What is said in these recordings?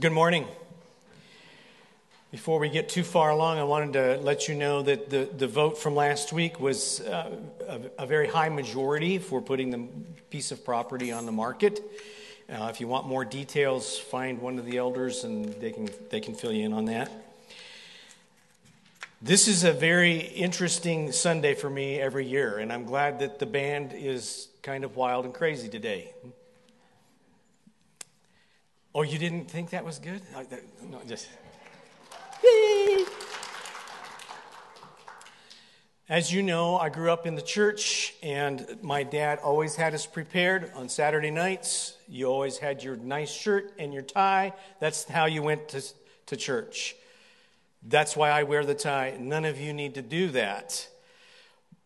Good morning. Before we get too far along, I wanted to let you know that the, the vote from last week was uh, a, a, very high majority for putting the piece of property on the market. Uh, if you want more details, find one of the elders and they can, they can fill you in on that. This is a very interesting Sunday for me every year, and I'm glad that the band is kind of wild and crazy today. Oh, you didn't think that was good? No, just. As you know, I grew up in the church, and my dad always had us prepared on Saturday nights. You always had your nice shirt and your tie. That's how you went to, to church. That's why I wear the tie. None of you need to do that.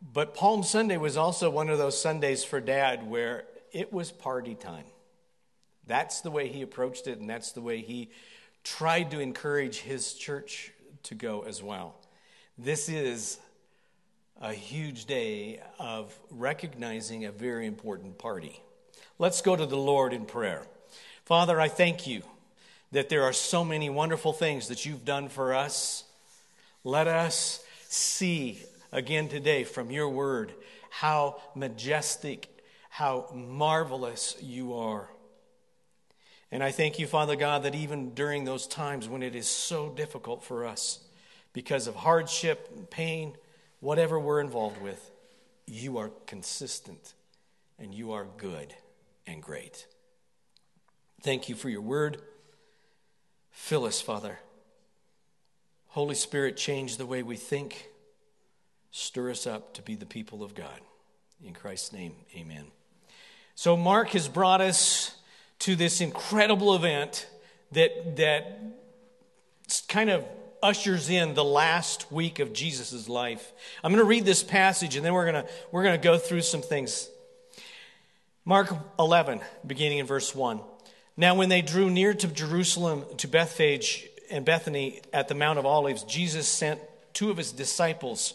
But Palm Sunday was also one of those Sundays for dad where it was party time. That's the way he approached it, and that's the way he tried to encourage his church to go as well. This is a huge day of recognizing a very important party. Let's go to the Lord in prayer. Father, I thank you that there are so many wonderful things that you've done for us. Let us see again today from your word how majestic, how marvelous you are. And I thank you, Father God, that even during those times when it is so difficult for us because of hardship, and pain, whatever we're involved with, you are consistent and you are good and great. Thank you for your word. Fill us, Father. Holy Spirit, change the way we think. Stir us up to be the people of God. In Christ's name, amen. So, Mark has brought us to this incredible event that, that kind of ushers in the last week of Jesus' life. I'm going to read this passage and then we're going to, we're going to go through some things. Mark 11, beginning in verse 1. Now, when they drew near to Jerusalem, to Bethphage and Bethany at the Mount of Olives, Jesus sent two of his disciples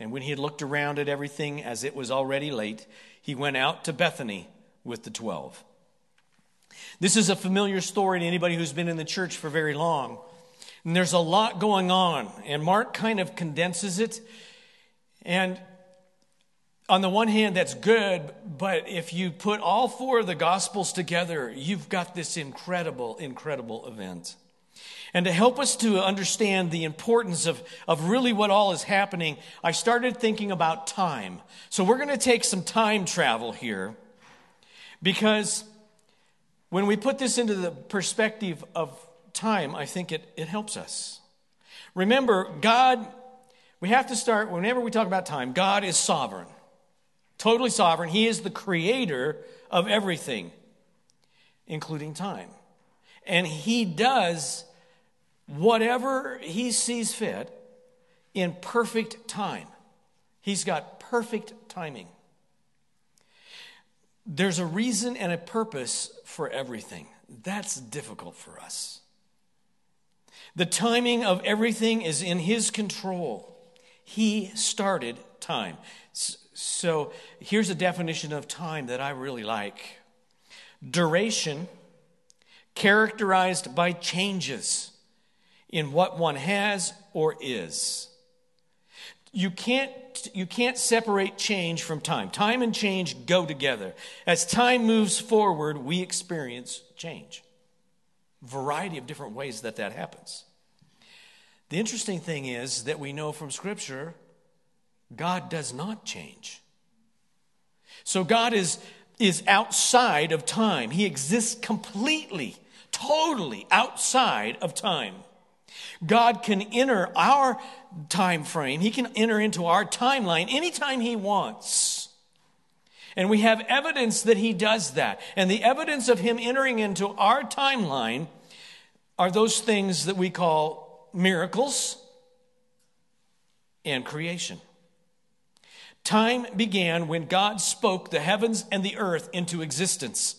And when he had looked around at everything as it was already late, he went out to Bethany with the twelve. This is a familiar story to anybody who's been in the church for very long. And there's a lot going on, and Mark kind of condenses it. And on the one hand, that's good, but if you put all four of the Gospels together, you've got this incredible, incredible event. And to help us to understand the importance of, of really what all is happening, I started thinking about time. So we're going to take some time travel here because when we put this into the perspective of time, I think it, it helps us. Remember, God, we have to start, whenever we talk about time, God is sovereign, totally sovereign. He is the creator of everything, including time. And He does whatever he sees fit in perfect time. He's got perfect timing. There's a reason and a purpose for everything. That's difficult for us. The timing of everything is in his control. He started time. So here's a definition of time that I really like duration characterized by changes in what one has or is. You can't, you can't separate change from time. Time and change go together. As time moves forward, we experience change. Variety of different ways that that happens. The interesting thing is that we know from Scripture God does not change. So God is, is outside of time. He exists completely, totally outside of time. God can enter our time frame. He can enter into our timeline anytime he wants. And we have evidence that he does that. And the evidence of him entering into our timeline are those things that we call miracles and creation. Time began when God spoke the heavens and the earth into existence.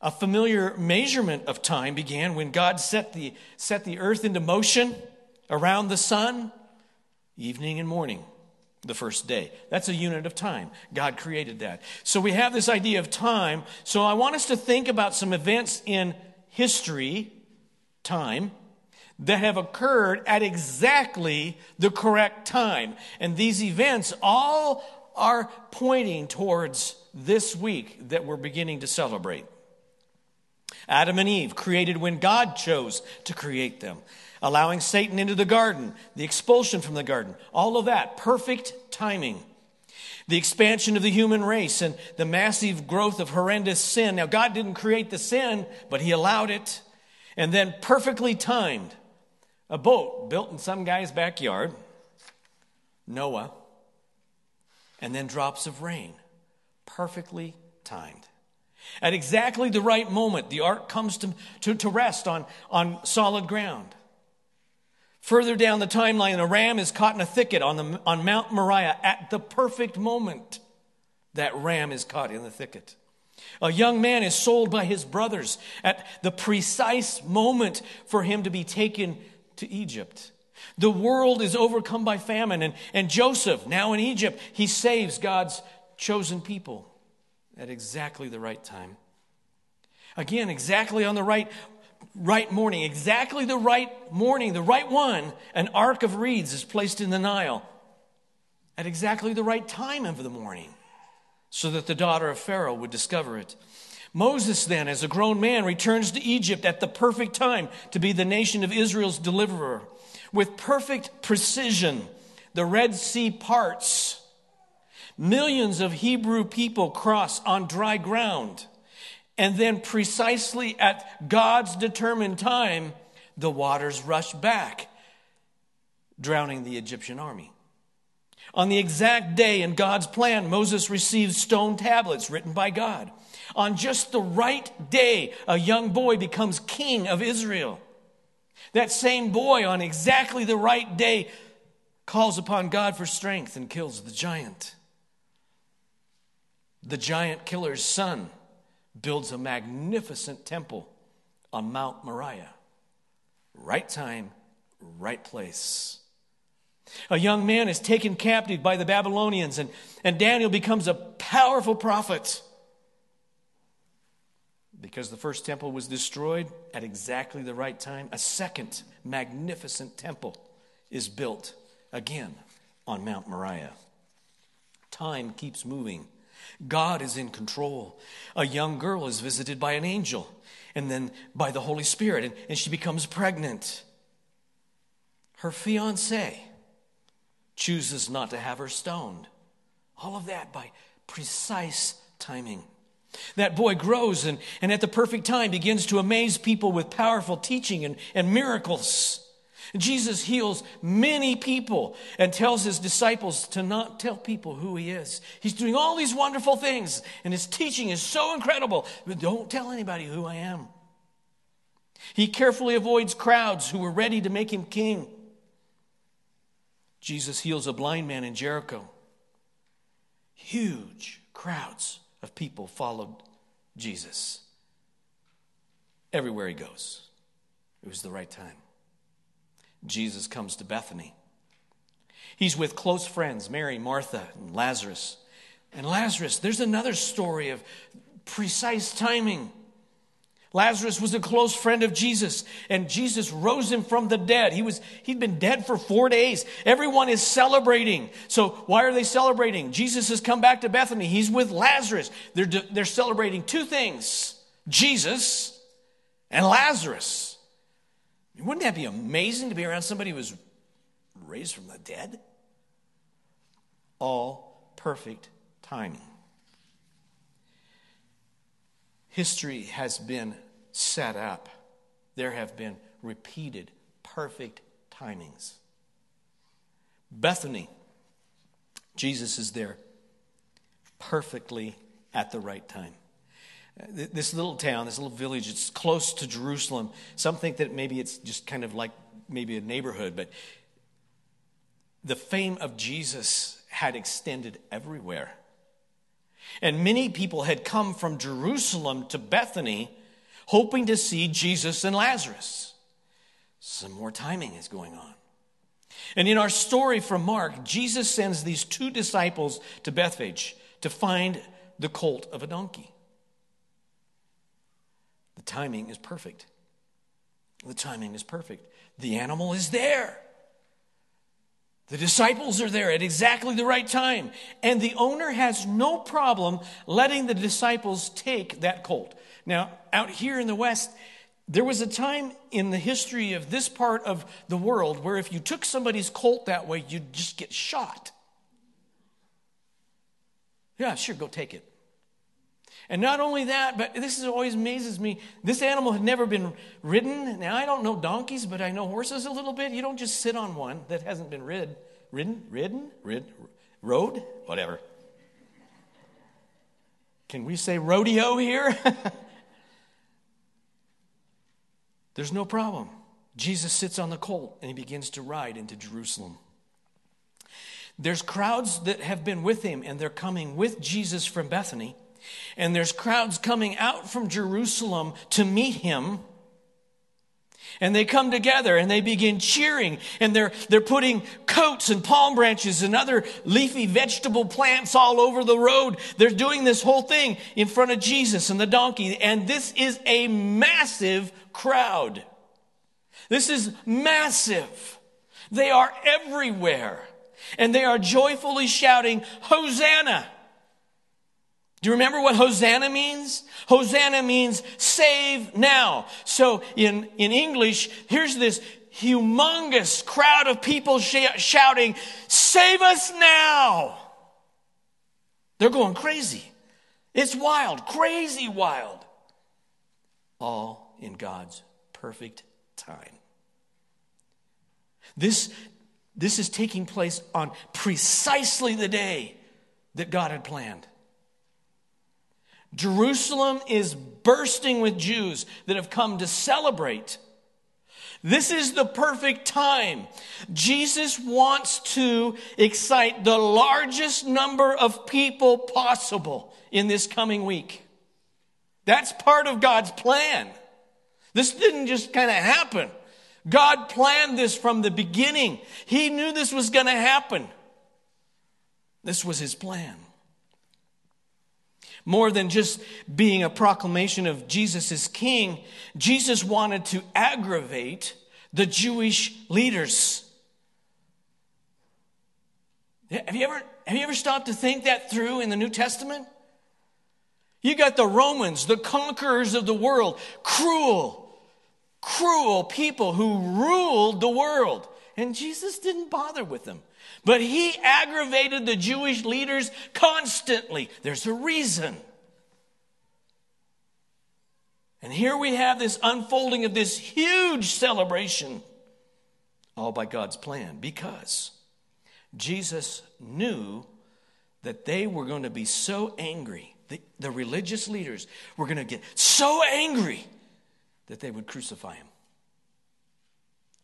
A familiar measurement of time began when God set the, set the earth into motion around the sun, evening and morning, the first day. That's a unit of time. God created that. So we have this idea of time. So I want us to think about some events in history, time, that have occurred at exactly the correct time. And these events all are pointing towards this week that we're beginning to celebrate. Adam and Eve created when God chose to create them, allowing Satan into the garden, the expulsion from the garden, all of that, perfect timing. The expansion of the human race and the massive growth of horrendous sin. Now, God didn't create the sin, but He allowed it. And then, perfectly timed, a boat built in some guy's backyard, Noah, and then drops of rain, perfectly timed. At exactly the right moment, the ark comes to, to, to rest on, on solid ground. Further down the timeline, a ram is caught in a thicket on, the, on Mount Moriah at the perfect moment. That ram is caught in the thicket. A young man is sold by his brothers at the precise moment for him to be taken to Egypt. The world is overcome by famine, and, and Joseph, now in Egypt, he saves God's chosen people at exactly the right time. Again, exactly on the right right morning, exactly the right morning, the right one, an ark of reeds is placed in the Nile at exactly the right time of the morning so that the daughter of Pharaoh would discover it. Moses, then, as a grown man, returns to Egypt at the perfect time to be the nation of Israel's deliverer. With perfect precision, the Red Sea parts Millions of Hebrew people cross on dry ground. And then, precisely at God's determined time, the waters rush back, drowning the Egyptian army. On the exact day in God's plan, Moses receives stone tablets written by God. On just the right day, a young boy becomes king of Israel. That same boy, on exactly the right day, calls upon God for strength and kills the giant. The giant killer's son builds a magnificent temple on Mount Moriah. Right time, right place. A young man is taken captive by the Babylonians, and, and Daniel becomes a powerful prophet. Because the first temple was destroyed at exactly the right time, a second magnificent temple is built again on Mount Moriah. Time keeps moving God is in control. A young girl is visited by an angel and then by the Holy Spirit, and, and she becomes pregnant. Her fiance chooses not to have her stoned. All of that by precise timing. That boy grows and, and at the perfect time begins to amaze people with powerful teaching and, and miracles. Jesus heals many people and tells his disciples to not tell people who he is. He's doing all these wonderful things, and his teaching is so incredible, but don't tell anybody who I am. He carefully avoids crowds who were ready to make him king. Jesus heals a blind man in Jericho. Huge crowds of people followed Jesus. Everywhere he goes, it was the right time. Jesus comes to Bethany. He's with close friends, Mary, Martha, and Lazarus. And Lazarus, there's another story of precise timing. Lazarus was a close friend of Jesus, and Jesus rose him from the dead. He was, he'd been dead for four days. Everyone is celebrating. So, why are they celebrating? Jesus has come back to Bethany. He's with Lazarus. They're, they're celebrating two things Jesus and Lazarus. Wouldn't that be amazing to be around somebody who was raised from the dead? All perfect timing. History has been set up, there have been repeated perfect timings. Bethany, Jesus is there perfectly at the right time. This little town, this little village, it's close to Jerusalem. Some think that maybe it's just kind of like maybe a neighborhood, but the fame of Jesus had extended everywhere. And many people had come from Jerusalem to Bethany hoping to see Jesus and Lazarus. Some more timing is going on. And in our story from Mark, Jesus sends these two disciples to Bethphage to find the colt of a donkey. Timing is perfect. The timing is perfect. The animal is there. The disciples are there at exactly the right time. And the owner has no problem letting the disciples take that colt. Now, out here in the West, there was a time in the history of this part of the world where if you took somebody's colt that way, you'd just get shot. Yeah, sure, go take it. And not only that, but this is always amazes me. This animal had never been ridden. Now I don't know donkeys, but I know horses a little bit. You don't just sit on one that hasn't been rid, ridden, ridden, rid, rode, whatever. Can we say rodeo here? There's no problem. Jesus sits on the colt and he begins to ride into Jerusalem. There's crowds that have been with him and they're coming with Jesus from Bethany. And there's crowds coming out from Jerusalem to meet him. And they come together and they begin cheering and they're, they're putting coats and palm branches and other leafy vegetable plants all over the road. They're doing this whole thing in front of Jesus and the donkey. And this is a massive crowd. This is massive. They are everywhere and they are joyfully shouting, Hosanna! Do you remember what Hosanna means? Hosanna means save now. So in, in English, here's this humongous crowd of people sh- shouting, Save us now! They're going crazy. It's wild, crazy wild. All in God's perfect time. This, this is taking place on precisely the day that God had planned. Jerusalem is bursting with Jews that have come to celebrate. This is the perfect time. Jesus wants to excite the largest number of people possible in this coming week. That's part of God's plan. This didn't just kind of happen. God planned this from the beginning. He knew this was going to happen. This was his plan more than just being a proclamation of Jesus as king, Jesus wanted to aggravate the Jewish leaders. Have you ever, have you ever stopped to think that through in the New Testament? You got the Romans, the conquerors of the world, cruel, cruel people who ruled the world. And Jesus didn't bother with them. But he aggravated the Jewish leaders constantly. There's a reason. And here we have this unfolding of this huge celebration, all by God's plan, because Jesus knew that they were going to be so angry. The, the religious leaders were going to get so angry that they would crucify him.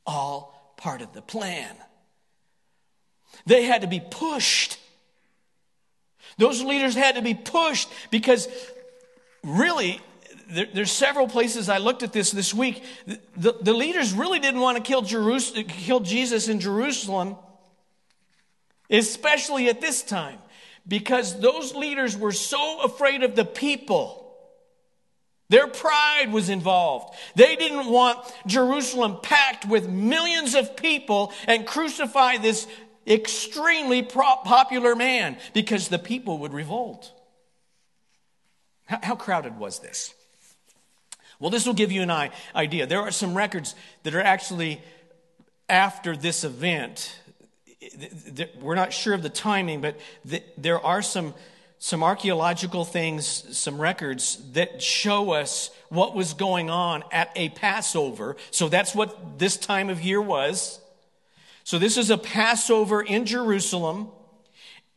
All part of the plan. They had to be pushed. Those leaders had to be pushed because really, there, there's several places I looked at this this week. The, the, leaders really didn't want to kill, Jerus- kill Jesus in Jerusalem, especially at this time, because those leaders were so afraid of the people. Their pride was involved. They didn't want Jerusalem packed with millions of people and crucify this extremely popular man because the people would revolt. How, crowded was this? Well, this will give you an idea. There are some records that are actually after this event. We're not sure of the timing, but there are some, some archaeological things, some records that show us what was going on at a Passover. So that's what this time of year was. So this is a Passover in Jerusalem,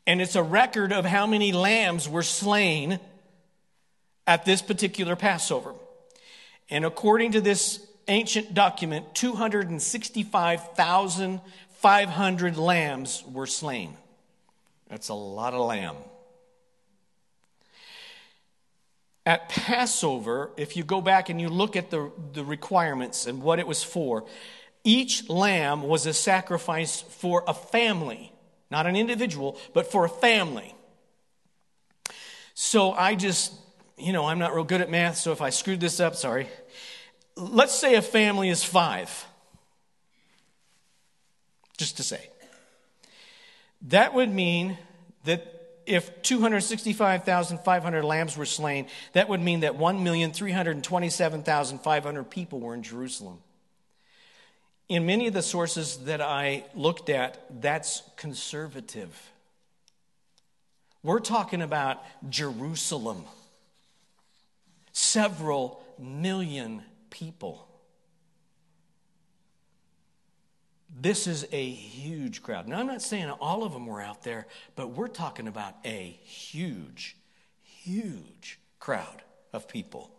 and it's a record of how many lambs were slain at this particular Passover. And according to this ancient document, 265,500 lambs were slain. That's a lot of lamb. At Passover, if you go back and you look at the, the requirements and what it was for, each lamb was a sacrifice for a family, not an individual, but for a family. So I just you know, I'm not real good at math, so if I screwed this up, sorry. Let's say a family is five. Just to say. That would mean that if 265,500 lambs were slain, that would mean that 1,327,500 people were in Jerusalem. In many of the sources that I looked at, that's conservative. We're talking about Jerusalem several million people. This is a huge crowd. Now, I'm not saying all of them were out there, but we're talking about a huge, huge crowd of people.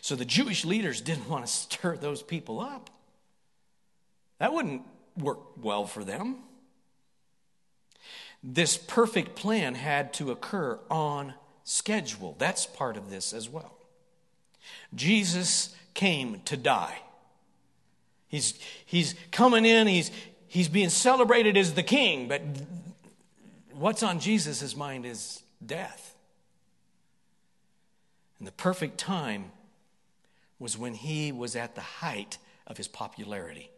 So the Jewish leaders didn't want to stir those people up. That wouldn't work well for them. This perfect plan had to occur on schedule. That's part of this as well. Jesus came to die. He's, he's coming in, he's, he's being celebrated as the king, but what's on Jesus' mind is death. And the perfect time was when he was at the height of his popularity.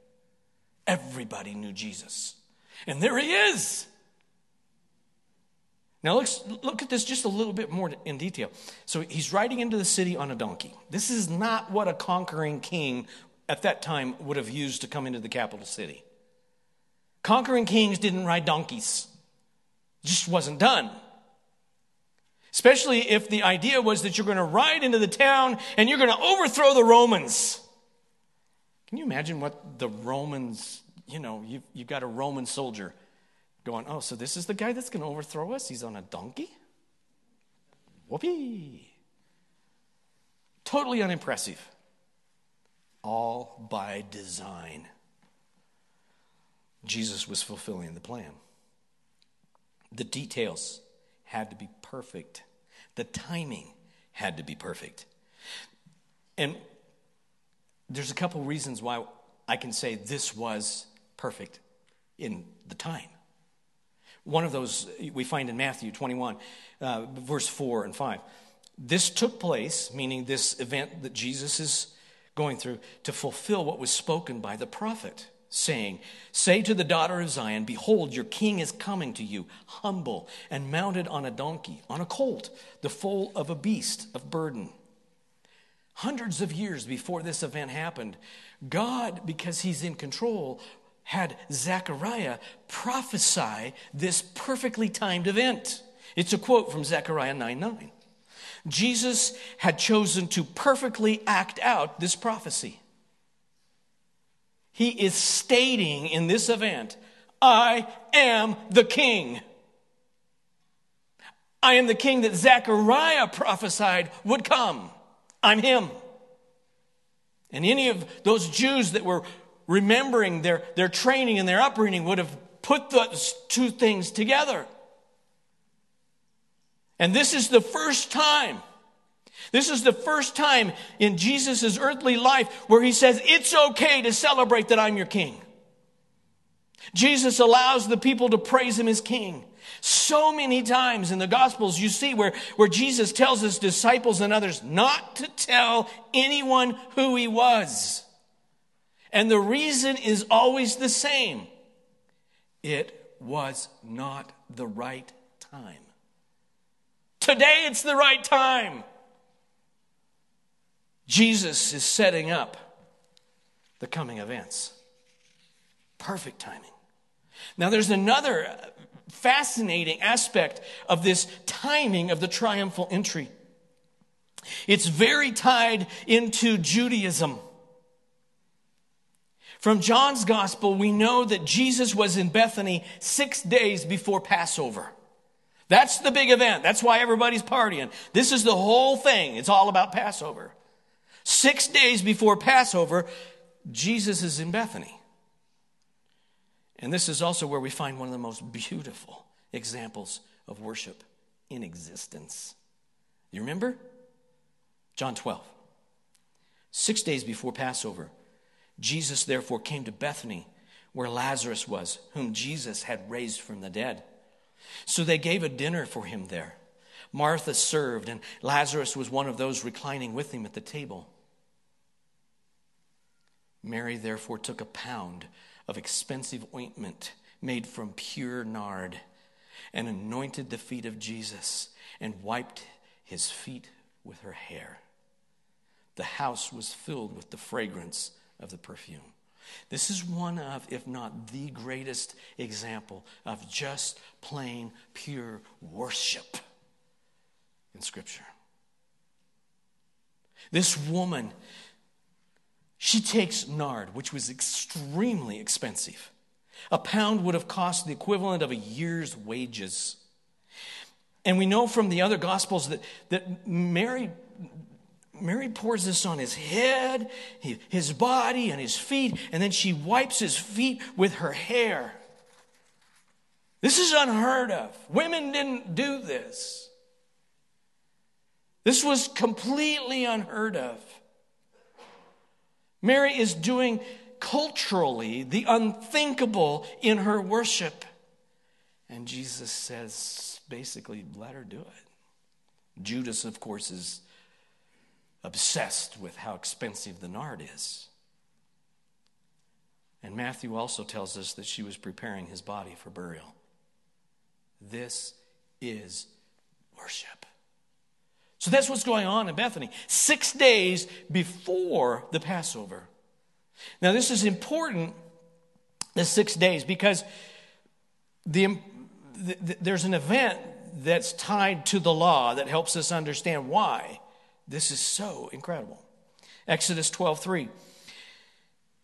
Everybody knew Jesus. And there he is. Now, let's look at this just a little bit more in detail. So, he's riding into the city on a donkey. This is not what a conquering king at that time would have used to come into the capital city. Conquering kings didn't ride donkeys, it just wasn't done. Especially if the idea was that you're going to ride into the town and you're going to overthrow the Romans. Can you imagine what the Romans, you know, you've, you've got a Roman soldier going, oh, so this is the guy that's going to overthrow us? He's on a donkey? Whoopee. Totally unimpressive. All by design. Jesus was fulfilling the plan. The details had to be perfect, the timing had to be perfect. And there's a couple reasons why I can say this was perfect in the time. One of those we find in Matthew 21, uh, verse 4 and 5. This took place, meaning this event that Jesus is going through, to fulfill what was spoken by the prophet, saying, Say to the daughter of Zion, Behold, your king is coming to you, humble and mounted on a donkey, on a colt, the foal of a beast of burden. Hundreds of years before this event happened, God, because He's in control, had Zechariah prophesy this perfectly timed event. It's a quote from Zechariah 9 9. Jesus had chosen to perfectly act out this prophecy. He is stating in this event, I am the king. I am the king that Zechariah prophesied would come. I'm him. And any of those Jews that were remembering their, their training and their upbringing would have put those two things together. And this is the first time. This is the first time in Jesus' earthly life where he says, It's okay to celebrate that I'm your king. Jesus allows the people to praise him as king. So many times in the Gospels, you see where, where Jesus tells his disciples and others not to tell anyone who he was. And the reason is always the same it was not the right time. Today it's the right time. Jesus is setting up the coming events. Perfect timing. Now, there's another fascinating aspect of this timing of the triumphal entry. It's very tied into Judaism. From John's gospel, we know that Jesus was in Bethany six days before Passover. That's the big event. That's why everybody's partying. This is the whole thing. It's all about Passover. Six days before Passover, Jesus is in Bethany. And this is also where we find one of the most beautiful examples of worship in existence. You remember? John 12. Six days before Passover, Jesus therefore came to Bethany, where Lazarus was, whom Jesus had raised from the dead. So they gave a dinner for him there. Martha served, and Lazarus was one of those reclining with him at the table. Mary therefore took a pound of expensive ointment made from pure nard and anointed the feet of Jesus and wiped his feet with her hair. The house was filled with the fragrance of the perfume. This is one of, if not the greatest example of just plain pure worship in Scripture. This woman, she takes nard, which was extremely expensive. A pound would have cost the equivalent of a year's wages. And we know from the other Gospels that, that Mary Mary pours this on his head, his body, and his feet, and then she wipes his feet with her hair. This is unheard of. Women didn't do this. This was completely unheard of. Mary is doing culturally the unthinkable in her worship. And Jesus says, basically, let her do it. Judas, of course, is obsessed with how expensive the nard is. And Matthew also tells us that she was preparing his body for burial. This is worship. So that's what's going on in Bethany. Six days before the Passover. Now, this is important, the six days, because the, the, there's an event that's tied to the law that helps us understand why this is so incredible. Exodus 12 3.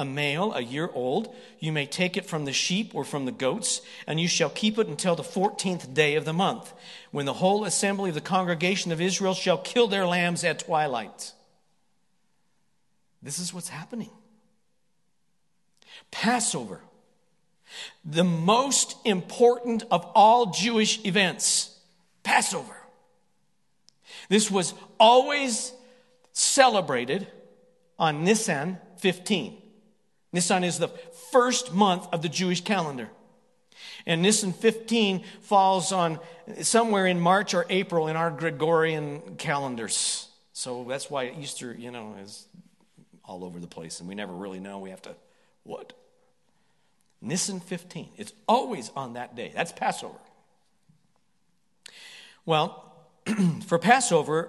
a male, a year old. You may take it from the sheep or from the goats, and you shall keep it until the fourteenth day of the month, when the whole assembly of the congregation of Israel shall kill their lambs at twilight. This is what's happening. Passover, the most important of all Jewish events. Passover. This was always celebrated on Nisan 15. Nisan is the first month of the Jewish calendar. And Nisan 15 falls on somewhere in March or April in our Gregorian calendars. So that's why Easter, you know, is all over the place and we never really know. We have to, what? Nisan 15. It's always on that day. That's Passover. Well, for Passover,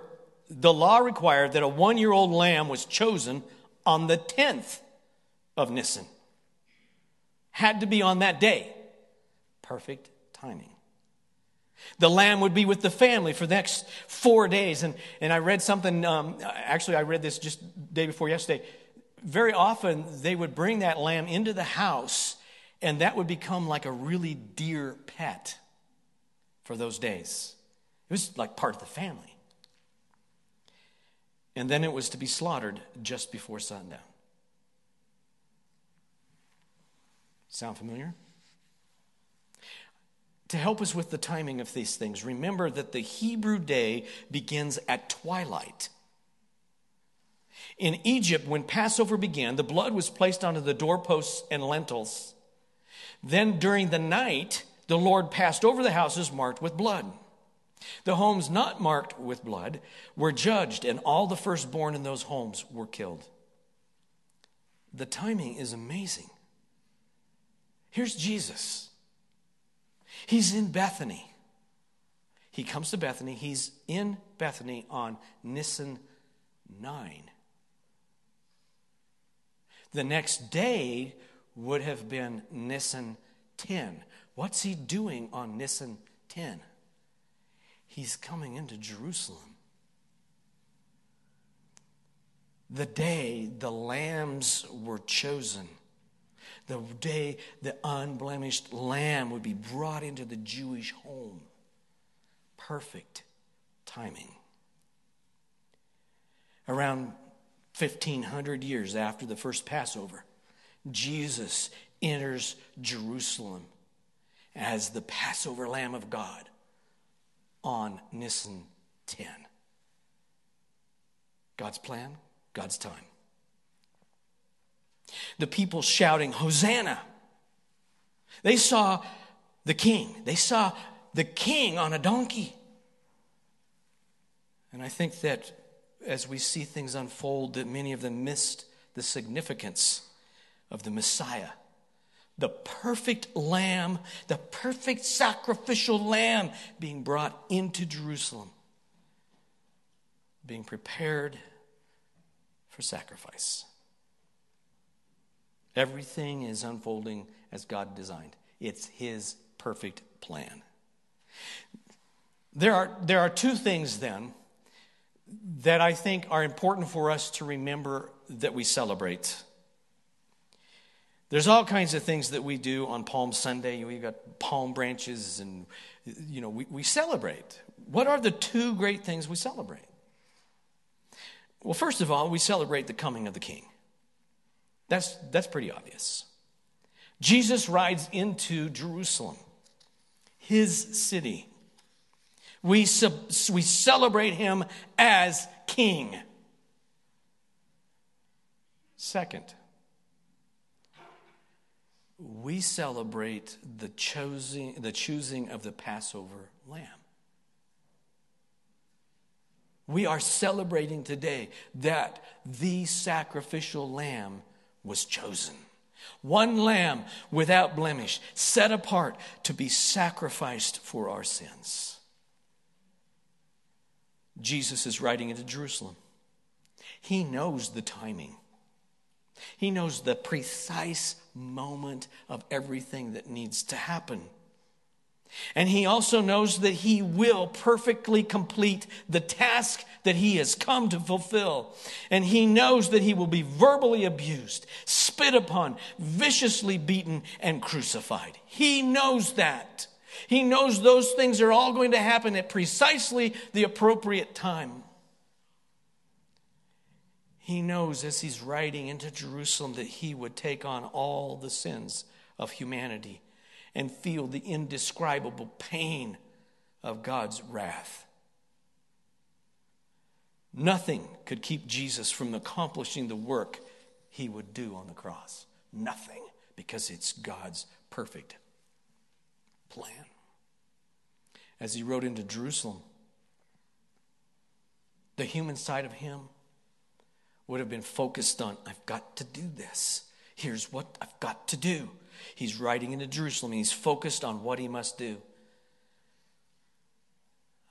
the law required that a one year old lamb was chosen on the 10th of Nisan. Had to be on that day. Perfect timing. The lamb would be with the family for the next four days. And, and I read something, um, actually, I read this just day before yesterday. Very often, they would bring that lamb into the house, and that would become like a really dear pet for those days. It was like part of the family. And then it was to be slaughtered just before sundown. Sound familiar? To help us with the timing of these things, remember that the Hebrew day begins at twilight. In Egypt, when Passover began, the blood was placed onto the doorposts and lintels. Then during the night, the Lord passed over the houses marked with blood. The homes not marked with blood were judged, and all the firstborn in those homes were killed. The timing is amazing. Here's Jesus. He's in Bethany. He comes to Bethany. He's in Bethany on Nisan 9. The next day would have been Nisan 10. What's he doing on Nisan 10? He's coming into Jerusalem. The day the lambs were chosen, the day the unblemished lamb would be brought into the Jewish home. Perfect timing. Around 1500 years after the first Passover, Jesus enters Jerusalem as the Passover Lamb of God on Nisan 10. God's plan, God's time. The people shouting, Hosanna. They saw the king. They saw the king on a donkey. And I think that as we see things unfold, that many of them missed the significance of the Messiah the perfect lamb, the perfect sacrificial lamb being brought into Jerusalem, being prepared for sacrifice. Everything is unfolding as God designed. It's His perfect plan. There are, there are two things then that I think are important for us to remember that we celebrate there's all kinds of things that we do on Palm Sunday. We've got palm branches and, you know, we, we celebrate. What are the two great things we celebrate? Well, first of all, we celebrate the coming of the King. That's, that's pretty obvious. Jesus rides into Jerusalem, his city. We, sub, we celebrate him as king. Second, we celebrate the choosing, the choosing of the Passover lamb. We are celebrating today that the sacrificial lamb was chosen. One lamb without blemish, set apart to be sacrificed for our sins. Jesus is riding into Jerusalem. He knows the timing. He knows the precise moment of everything that needs to happen. And he also knows that he will perfectly complete the task that he has come to fulfill. And he knows that he will be verbally abused, spit upon, viciously beaten, and crucified. He knows that. He knows those things are all going to happen at precisely the appropriate time. He knows as he's riding into Jerusalem that he would take on all the sins of humanity and feel the indescribable pain of God's wrath. Nothing could keep Jesus from accomplishing the work he would do on the cross. Nothing, because it's God's perfect plan. As he rode into Jerusalem, the human side of him would have been focused on, I've got to do this. Here's what I've got to do. He's riding into Jerusalem and he's focused on what he must do.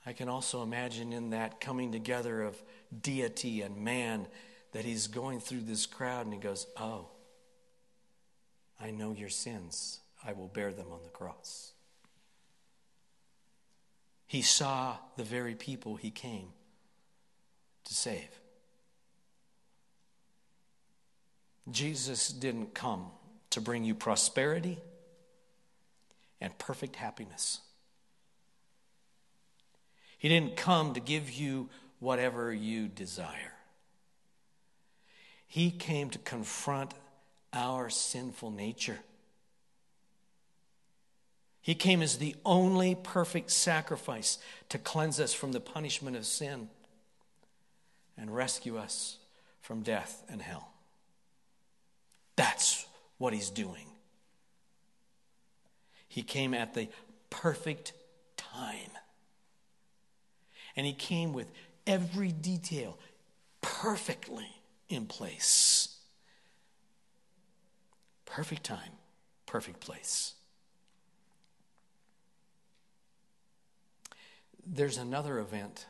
I can also imagine in that coming together of deity and man that he's going through this crowd and he goes, Oh, I know your sins. I will bear them on the cross. He saw the very people he came to save. Jesus didn't come to bring you prosperity and perfect happiness. He didn't come to give you whatever you desire. He came to confront our sinful nature. He came as the only perfect sacrifice to cleanse us from the punishment of sin and rescue us from death and hell. That's what he's doing. He came at the perfect time. And he came with every detail perfectly in place. Perfect time, perfect place. There's another event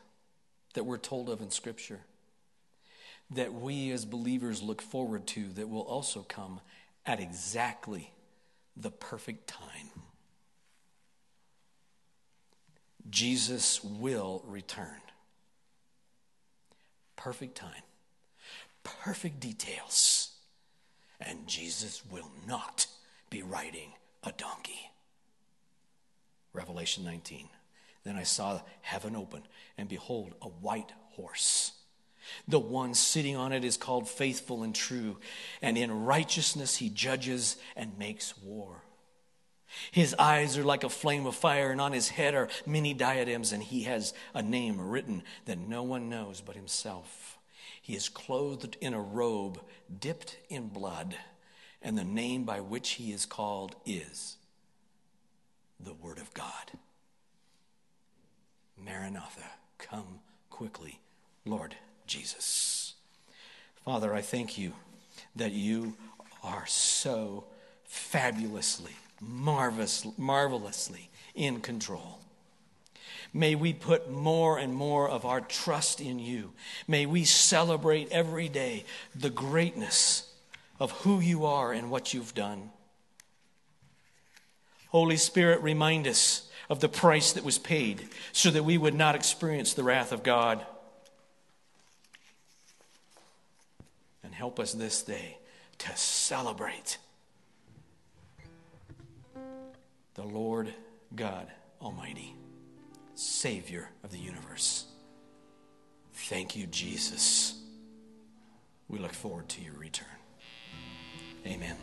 that we're told of in Scripture that we as believers look forward to that will also come at exactly the perfect time. Jesus will return. Perfect time, perfect details, and Jesus will not be riding a donkey. Revelation 19. Then I saw heaven open, and behold, a white horse. The one sitting on it is called faithful and true, and in righteousness he judges and makes war. His eyes are like a flame of fire, and on his head are many diadems, and he has a name written that no one knows but himself. He is clothed in a robe dipped in blood, and the name by which he is called is the Word of God. Maranatha, come quickly, Lord Jesus. Father, I thank you that you are so fabulously, marvelous, marvelously in control. May we put more and more of our trust in you. May we celebrate every day the greatness of who you are and what you've done. Holy Spirit, remind us of the price that was paid so that we would not experience the wrath of God. And help us this day to celebrate the Lord God Almighty, Savior of the universe. Thank you, Jesus. We look forward to your return. Amen.